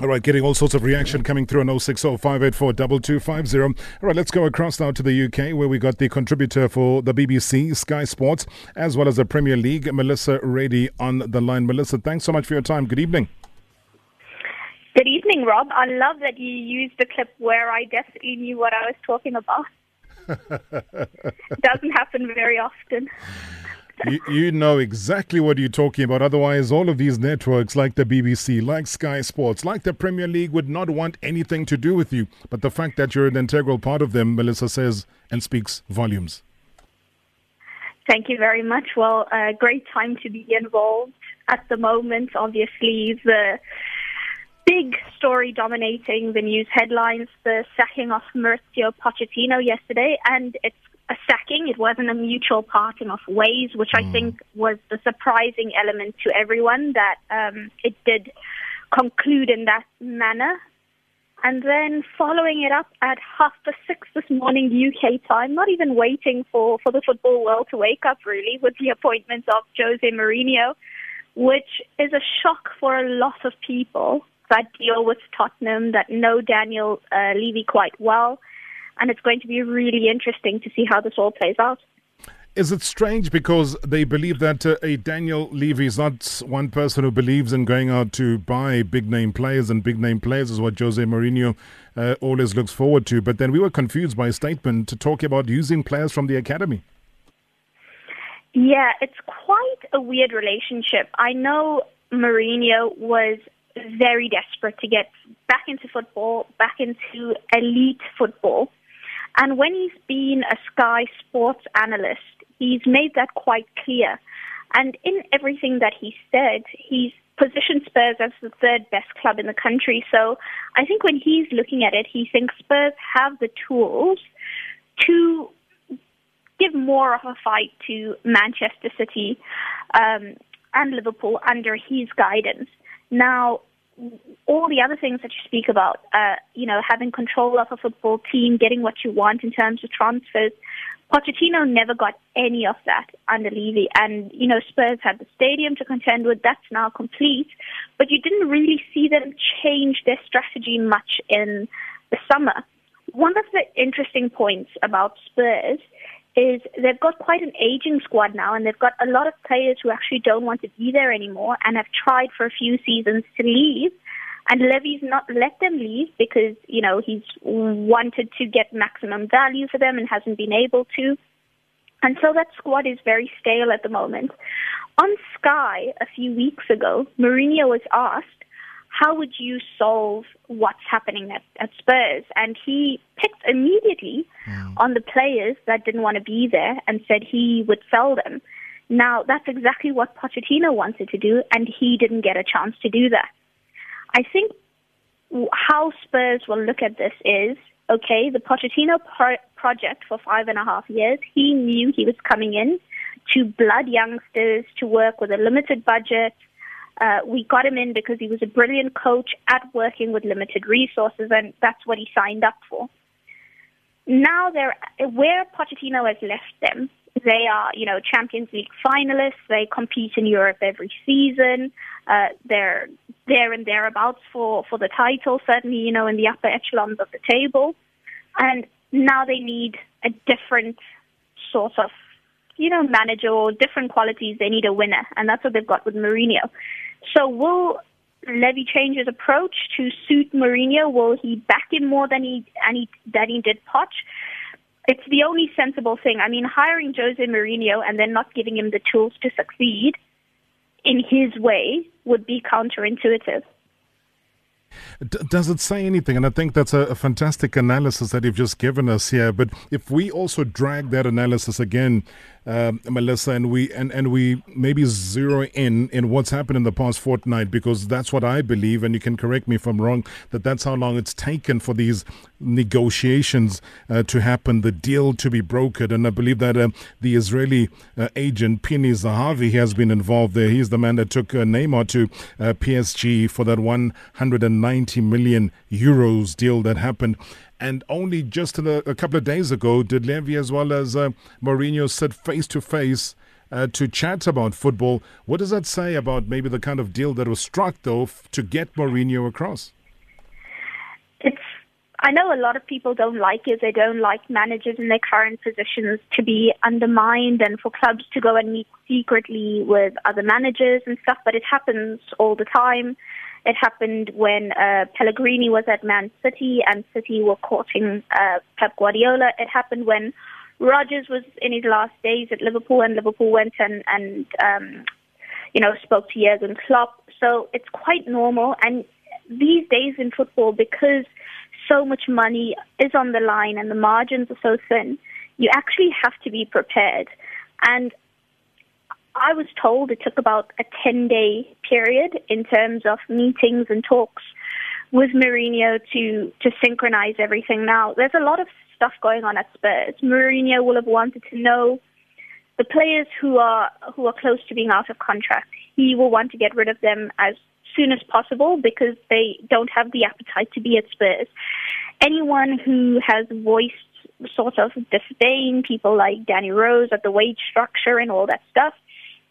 All right, getting all sorts of reaction coming through on 060 All right, let's go across now to the UK where we got the contributor for the BBC, Sky Sports, as well as the Premier League, Melissa Reddy, on the line. Melissa, thanks so much for your time. Good evening. Good evening, Rob. I love that you used the clip where I definitely knew what I was talking about. Doesn't happen very often you, you, know exactly what you're talking about. Otherwise, all of these networks, like the BBC, like Sky Sports, like the Premier League, would not want anything to do with you. But the fact that you're an integral part of them, Melissa says, and speaks volumes. Thank you very much. Well, uh, great time to be involved at the moment. Obviously, the big story dominating the news headlines, the sacking of Mauricio Pochettino yesterday, and it's a sacking. It wasn't a mutual parting of ways, which mm. I think was the surprising element to everyone that um, it did conclude in that manner. And then following it up at half past six this morning UK time, not even waiting for, for the football world to wake up really, with the appointment of Jose Mourinho, which is a shock for a lot of people that deal with Tottenham, that know Daniel uh, Levy quite well and it's going to be really interesting to see how this all plays out. Is it strange because they believe that uh, a Daniel Levy is not one person who believes in going out to buy big name players, and big name players is what Jose Mourinho uh, always looks forward to. But then we were confused by a statement to talk about using players from the academy. Yeah, it's quite a weird relationship. I know Mourinho was very desperate to get back into football, back into elite football. And when he's been a Sky Sports analyst, he's made that quite clear. And in everything that he said, he's positioned Spurs as the third best club in the country. So I think when he's looking at it, he thinks Spurs have the tools to give more of a fight to Manchester City um, and Liverpool under his guidance. Now, all the other things that you speak about, uh, you know, having control of a football team, getting what you want in terms of transfers. Pochettino never got any of that under Levy. And, you know, Spurs had the stadium to contend with. That's now complete. But you didn't really see them change their strategy much in the summer. One of the interesting points about Spurs is they've got quite an aging squad now, and they've got a lot of players who actually don't want to be there anymore and have tried for a few seasons to leave. And Levy's not let them leave because, you know, he's wanted to get maximum value for them and hasn't been able to. And so that squad is very stale at the moment. On Sky a few weeks ago, Mourinho was asked how would you solve what's happening at, at Spurs? And he picked immediately mm. on the players that didn't want to be there and said he would sell them. Now, that's exactly what Pochettino wanted to do, and he didn't get a chance to do that. I think how Spurs will look at this is okay, the Pochettino pro- project for five and a half years, he knew he was coming in to blood youngsters, to work with a limited budget, uh, we got him in because he was a brilliant coach at working with limited resources, and that's what he signed up for. Now they're where Pochettino has left them. They are, you know, Champions League finalists. They compete in Europe every season. Uh, they're there and thereabouts for for the title. Certainly, you know, in the upper echelons of the table. And now they need a different sort of, you know, manager or different qualities. They need a winner, and that's what they've got with Mourinho. So will Levy change his approach to suit Mourinho? Will he back him more than he, and he than he did Poch? It's the only sensible thing. I mean, hiring Jose Mourinho and then not giving him the tools to succeed in his way would be counterintuitive. D- does it say anything? And I think that's a, a, fantastic analysis that you've just given us here. But if we also drag that analysis again uh, Melissa, and we and, and we maybe zero in in what's happened in the past fortnight because that's what I believe, and you can correct me if I'm wrong. That that's how long it's taken for these negotiations uh, to happen, the deal to be brokered, and I believe that uh, the Israeli uh, agent Pini Zahavi has been involved there. He's the man that took uh, Neymar to uh, PSG for that 190 million euros deal that happened. And only just a, a couple of days ago did Levy as well as uh, Mourinho sit face to face uh, to chat about football. What does that say about maybe the kind of deal that was struck, though, f- to get Mourinho across? It's I know a lot of people don't like it. They don't like managers in their current positions to be undermined and for clubs to go and meet secretly with other managers and stuff, but it happens all the time. It happened when uh, Pellegrini was at Man City and City were courting uh, Pep Guardiola. It happened when Rodgers was in his last days at Liverpool and Liverpool went and, and um, you know, spoke to Jurgen Klopp. So it's quite normal. And these days in football, because so much money is on the line and the margins are so thin, you actually have to be prepared. And I was told it took about a 10 day period in terms of meetings and talks with Mourinho to, to synchronize everything. Now, there's a lot of stuff going on at Spurs. Mourinho will have wanted to know the players who are who are close to being out of contract. He will want to get rid of them as soon as possible because they don't have the appetite to be at Spurs. Anyone who has voiced sort of disdain, people like Danny Rose at the wage structure and all that stuff,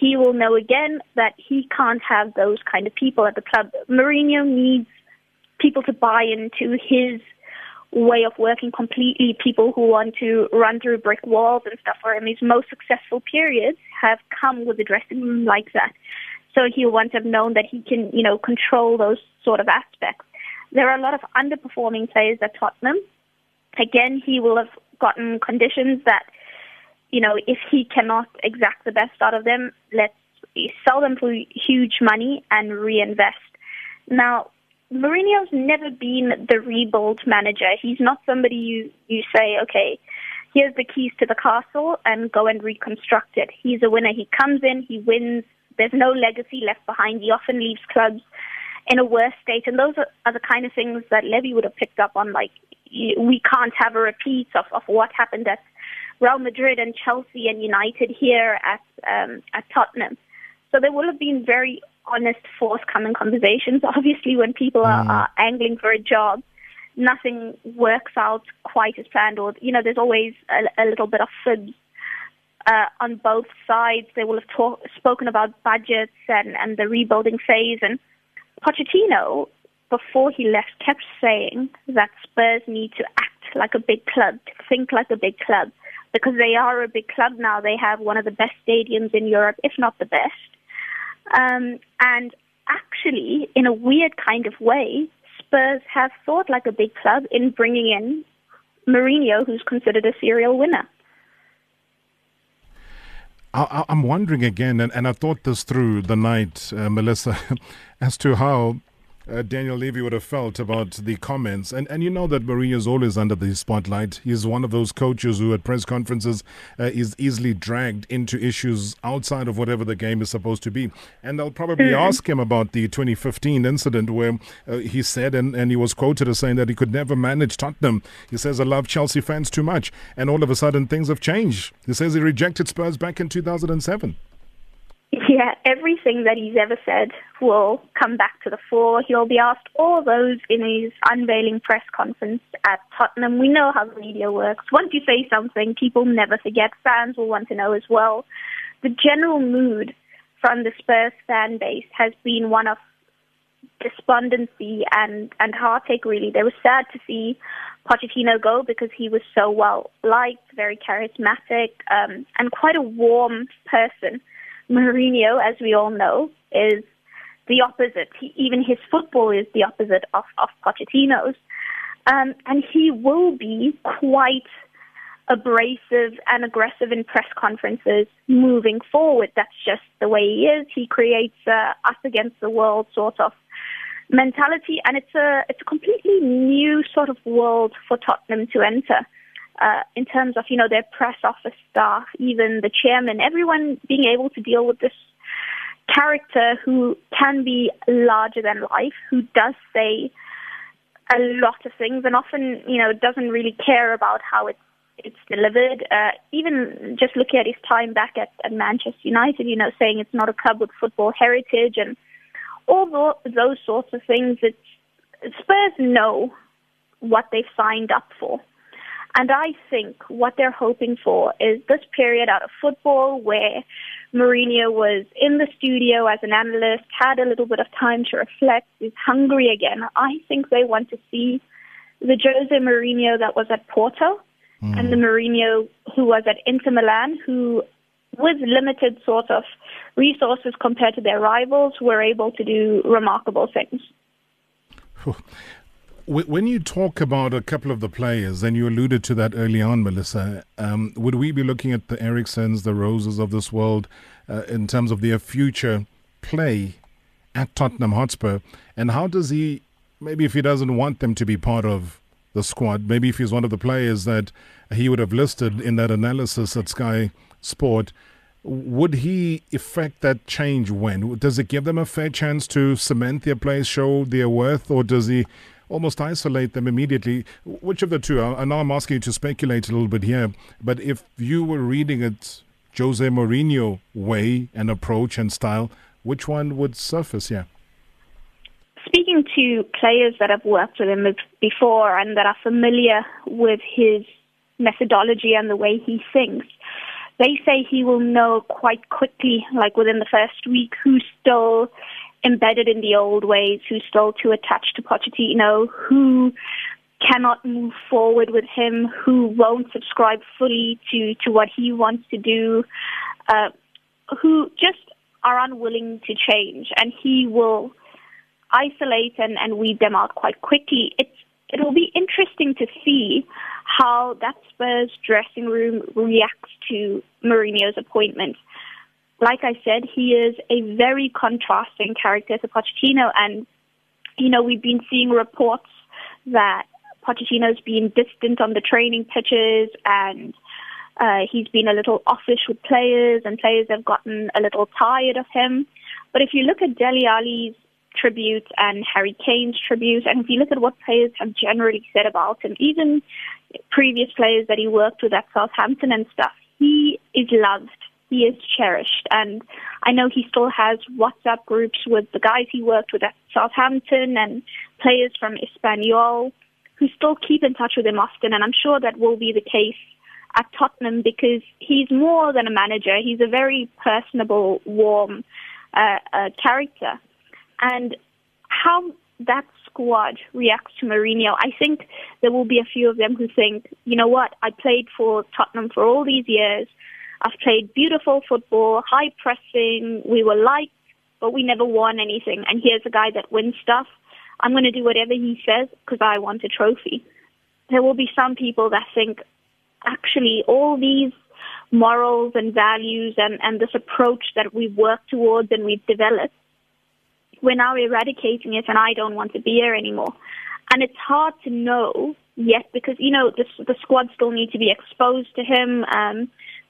he will know again that he can't have those kind of people at the club. Mourinho needs people to buy into his way of working completely. People who want to run through brick walls and stuff for him. His most successful periods have come with a dressing room like that. So he'll want to have known that he can, you know, control those sort of aspects. There are a lot of underperforming players at Tottenham. Again, he will have gotten conditions that, you know, if he cannot exact the best out of them, let's sell them for huge money and reinvest. Now, Mourinho's never been the rebuild manager. He's not somebody you, you say, okay, here's the keys to the castle and go and reconstruct it. He's a winner. He comes in, he wins. There's no legacy left behind. He often leaves clubs in a worse state. And those are, are the kind of things that Levy would have picked up on. Like, we can't have a repeat of, of what happened at Real Madrid and Chelsea and United here at, um, at Tottenham. So there will have been very honest, forthcoming conversations. Obviously, when people are, mm. are angling for a job, nothing works out quite as planned, or you know, there's always a, a little bit of fibs uh, on both sides. They will have talk, spoken about budgets and, and the rebuilding phase. And Pochettino, before he left, kept saying that Spurs need to act like a big club, to think like a big club, because they are a big club now. They have one of the best stadiums in Europe, if not the best. Um, and actually, in a weird kind of way, Spurs have thought like a big club in bringing in Mourinho, who's considered a serial winner. I, am wondering again, and, and I thought this through the night, uh, Melissa, as to how uh, Daniel Levy would have felt about the comments. And and you know that Mourinho is always under the spotlight. He's one of those coaches who, at press conferences, uh, is easily dragged into issues outside of whatever the game is supposed to be. And they'll probably mm-hmm. ask him about the 2015 incident where uh, he said, and, and he was quoted as saying that he could never manage Tottenham. He says, I love Chelsea fans too much. And all of a sudden, things have changed. He says he rejected Spurs back in 2007. Yeah, everything that he's ever said will come back to the fore. He'll be asked all those in his unveiling press conference at Tottenham. We know how the media works. Once you say something, people never forget. Fans will want to know as well. The general mood from the Spurs fan base has been one of despondency and, and heartache, really. They were sad to see Pochettino go because he was so well liked, very charismatic, um, and quite a warm person. Mourinho, as we all know, is the opposite. He, even his football is the opposite of, of Pochettino's. Um, and he will be quite abrasive and aggressive in press conferences moving forward. That's just the way he is. He creates a us against the world sort of mentality, and it's a it's a completely new sort of world for Tottenham to enter uh, in terms of, you know, their press office staff, even the chairman, everyone being able to deal with this character who can be larger than life, who does say a lot of things and often, you know, doesn't really care about how it's it's delivered. Uh, even just looking at his time back at, at Manchester United, you know, saying it's not a club with football heritage and all the, those sorts of things. It's, Spurs know what they've signed up for. And I think what they're hoping for is this period out of football where Mourinho was in the studio as an analyst, had a little bit of time to reflect, is hungry again. I think they want to see the Jose Mourinho that was at Porto mm. and the Mourinho who was at Inter Milan, who with limited sort of resources compared to their rivals, were able to do remarkable things. When you talk about a couple of the players, and you alluded to that early on, Melissa, um, would we be looking at the Eriksens, the Roses of this world, uh, in terms of their future play at Tottenham Hotspur? And how does he, maybe if he doesn't want them to be part of the squad, maybe if he's one of the players that he would have listed in that analysis at Sky Sport, would he effect that change when? Does it give them a fair chance to cement their place, show their worth, or does he almost isolate them immediately. Which of the two? I know I'm asking you to speculate a little bit here, but if you were reading it Jose Mourinho way and approach and style, which one would surface here? Speaking to players that have worked with him before and that are familiar with his methodology and the way he thinks, they say he will know quite quickly, like within the first week, who's still embedded in the old ways, who's still too attached to Pochettino, who cannot move forward with him, who won't subscribe fully to, to what he wants to do, uh, who just are unwilling to change. And he will isolate and, and weed them out quite quickly. It's, it'll be interesting to see how that Spurs dressing room reacts to Mourinho's appointment like I said, he is a very contrasting character to Pochettino. And, you know, we've been seeing reports that Pochettino's been distant on the training pitches and uh, he's been a little offish with players and players have gotten a little tired of him. But if you look at Dele Alli's tribute and Harry Kane's tribute, and if you look at what players have generally said about him, even previous players that he worked with at Southampton and stuff, he is loved he is cherished. And I know he still has WhatsApp groups with the guys he worked with at Southampton and players from Espanyol who still keep in touch with him often. And I'm sure that will be the case at Tottenham because he's more than a manager. He's a very personable, warm uh, uh, character. And how that squad reacts to Mourinho, I think there will be a few of them who think, you know what, I played for Tottenham for all these years. I've played beautiful football, high pressing. We were liked, but we never won anything. And here's a guy that wins stuff. I'm going to do whatever he says because I want a trophy. There will be some people that think, actually, all these morals and values and, and this approach that we've worked towards and we've developed, we're now eradicating it and I don't want to be here anymore. And it's hard to know yet because, you know, the, the squad still need to be exposed to him. Um,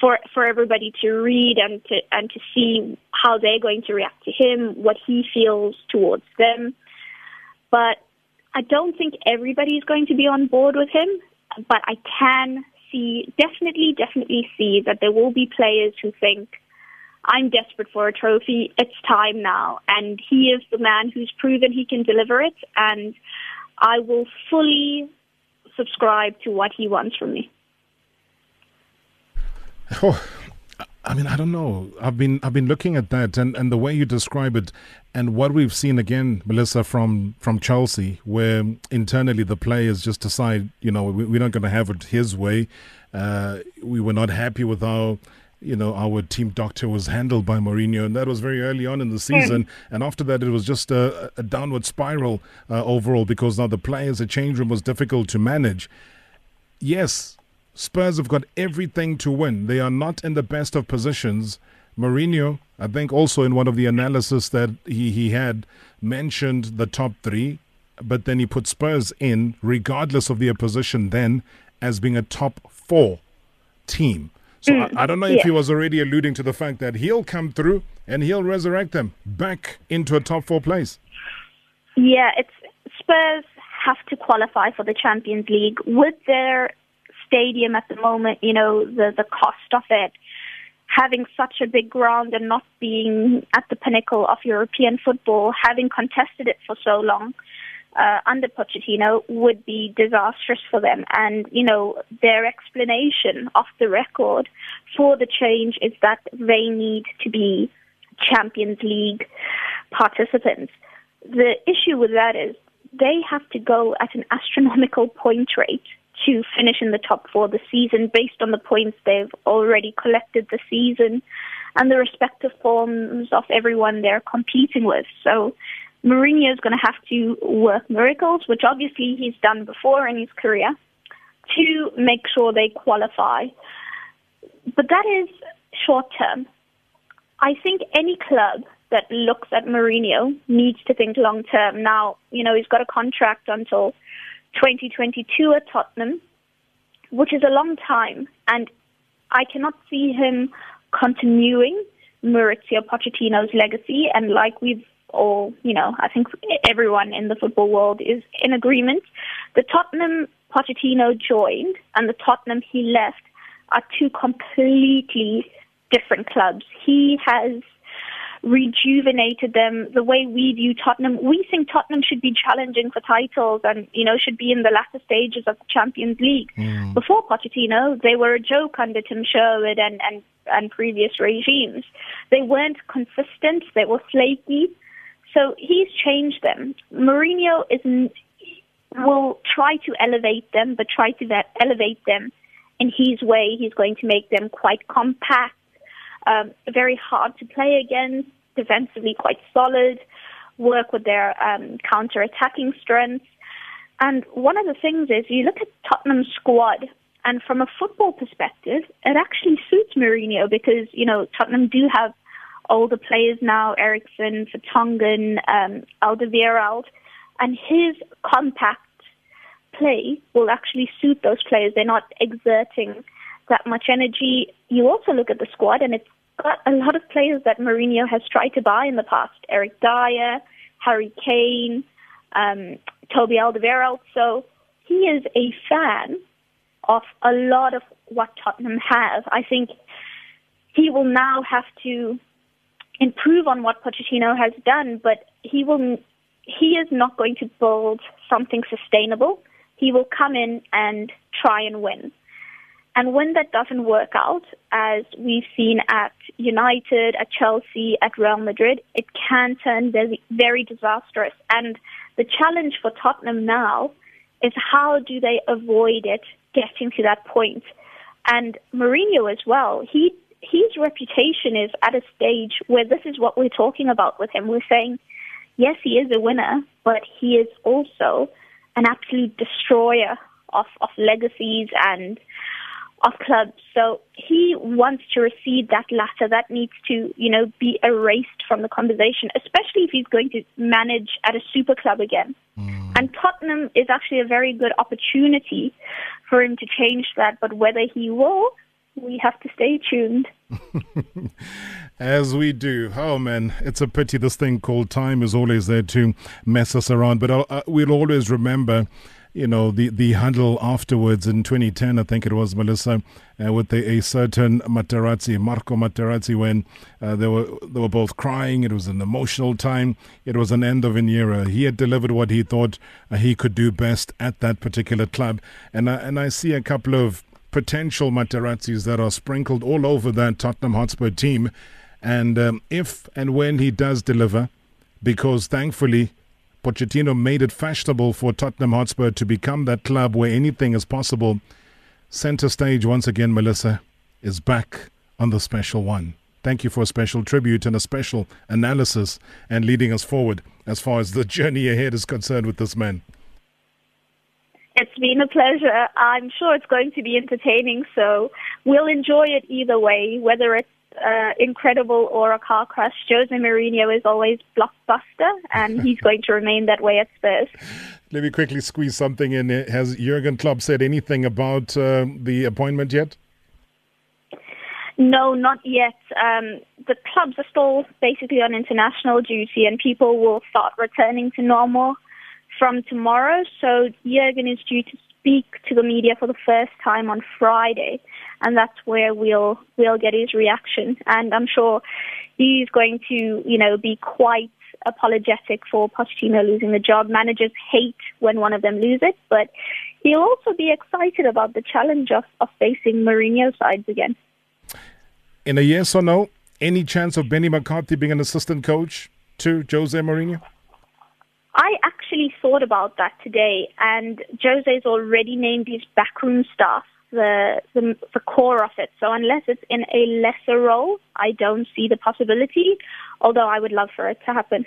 for for everybody to read and to and to see how they're going to react to him, what he feels towards them. But I don't think everybody is going to be on board with him. But I can see, definitely, definitely see that there will be players who think, I'm desperate for a trophy. It's time now. And he is the man who's proven he can deliver it. And I will fully subscribe to what he wants from me. Oh, I mean, I don't know. I've been I've been looking at that and, and the way you describe it, and what we've seen again, Melissa, from from Chelsea, where internally the players just decide, you know, we, are not going to have it his way. Uh, we were not happy with how you know our team doctor was handled by Mourinho, and that was very early on in the season. Mm. And after that, it was just a, a downward spiral uh, overall because now the players, the change room was difficult to manage. Yes, Spurs have got everything to win. They are not in the best of positions. Mourinho, I think, also in one of the analysis that he, he had mentioned the top three, but then he put Spurs in, regardless of their position, then as being a top four team. So mm, I, I, don't know yeah. if he was already alluding to the fact that he'll come through and he'll resurrect them back into a top four place. Yeah, it's Spurs have to qualify for the Champions League with their stadium at the moment, you know, the, the cost of it, having such a big ground and not being at the pinnacle of European football, having contested it for so long uh, under Pochettino would be disastrous for them. And, you know, their explanation of the record for the change is that they need to be Champions League participants. The issue with that is they have to go at an astronomical point rate to finish in the top four this season based on the points they've already collected this season and the respective forms of everyone they're competing with. So Mourinho is going to have to work miracles, which obviously he's done before in his career, to make sure they qualify. But that is short term. I think any club that looks at Mourinho needs to think long term. Now, you know, he's got a contract until 2022 at Tottenham, which is a long time, and I cannot see him continuing Mauricio Pochettino's legacy. And like we've all, you know, I think everyone in the football world is in agreement. The Tottenham Pochettino joined and the Tottenham he left are two completely different clubs. He has rejuvenated them the way we view Tottenham. We think Tottenham should be challenging for titles and, you know, should be in the latter stages of the Champions League. Mm. Before Pochettino, they were a joke under Tim Sherwood and, and, and previous regimes. They weren't consistent, they were flaky. So he's changed them. Mourinho isn't. will try to elevate them, but try to elevate them in his way. He's going to make them quite compact um, very hard to play against, defensively quite solid, work with their um, counter-attacking strengths. And one of the things is you look at Tottenham's squad, and from a football perspective, it actually suits Mourinho because, you know, Tottenham do have older players now, Eriksen, Vertonghen, um, Alderweireld, and his compact play will actually suit those players. They're not exerting that much energy. You also look at the squad, and it's got a lot of players that Mourinho has tried to buy in the past: Eric Dier, Harry Kane, um, Toby Alderweireld. So he is a fan of a lot of what Tottenham have. I think he will now have to improve on what Pochettino has done, but he will he is not going to build something sustainable. He will come in and try and win. And when that doesn't work out, as we've seen at United, at Chelsea, at Real Madrid, it can turn very, very disastrous. And the challenge for Tottenham now is how do they avoid it getting to that point? And Mourinho as well, he his reputation is at a stage where this is what we're talking about with him. We're saying, yes, he is a winner, but he is also an absolute destroyer of, of legacies and of clubs. So he wants to receive that latter. That needs to, you know, be erased from the conversation, especially if he's going to manage at a super club again. Mm. And Tottenham is actually a very good opportunity for him to change that. But whether he will, we have to stay tuned. As we do. Oh man, it's a pity this thing called time is always there to mess us around. But uh, we'll always remember you know, the, the huddle afterwards in 2010, I think it was, Melissa, uh, with the, a certain Materazzi, Marco Materazzi, when uh, they, were, they were both crying. It was an emotional time. It was an end of an era. He had delivered what he thought uh, he could do best at that particular club. And, I, and I see a couple of potential Materazzis that are sprinkled all over that Tottenham Hotspur team. And um, if and when he does deliver, because thankfully Pochettino made it fashionable for Tottenham Hotspur to become that club where anything is possible. Center stage, once again, Melissa, is back on the special one. Thank you for a special tribute and a special analysis and leading us forward as far as the journey ahead is concerned with this man. It's been a pleasure. I'm sure it's going to be entertaining, so we'll enjoy it either way, whether it's uh, incredible or a car crash, Jose Mourinho is always blockbuster, and he's going to remain that way at Spurs. Let me quickly squeeze something in. Has Jurgen Klopp said anything about uh, the appointment yet? No, not yet. Um, the clubs are still basically on international duty, and people will start returning to normal from tomorrow. So Jurgen is due to speak to the media for the first time on Friday, and that's where we'll we'll get his reaction. And I'm sure he's going to, you know, be quite apologetic for Pochettino losing the job. Managers hate when one of them lose it, but he'll also be excited about the challenge of, of facing Mourinho sides again. In a yes or no, any chance of Benni McCarthy being an assistant coach to Jose Mourinho? I actually thought about that today, and Jose's already named his backroom staff the, the the core of it. So unless it's in a lesser role, I don't see the possibility. Although I would love for it to happen.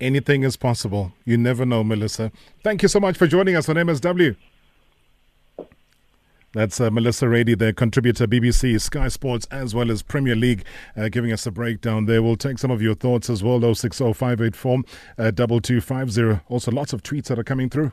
Anything is possible. You never know, Melissa. Thank you so much for joining us on MSW. That's uh, Melissa Reddy, the contributor, BBC, Sky Sports, as well as Premier League, uh, giving us a breakdown there. We'll take some of your thoughts as well, 060 584 uh, 2250. Also, lots of tweets that are coming through.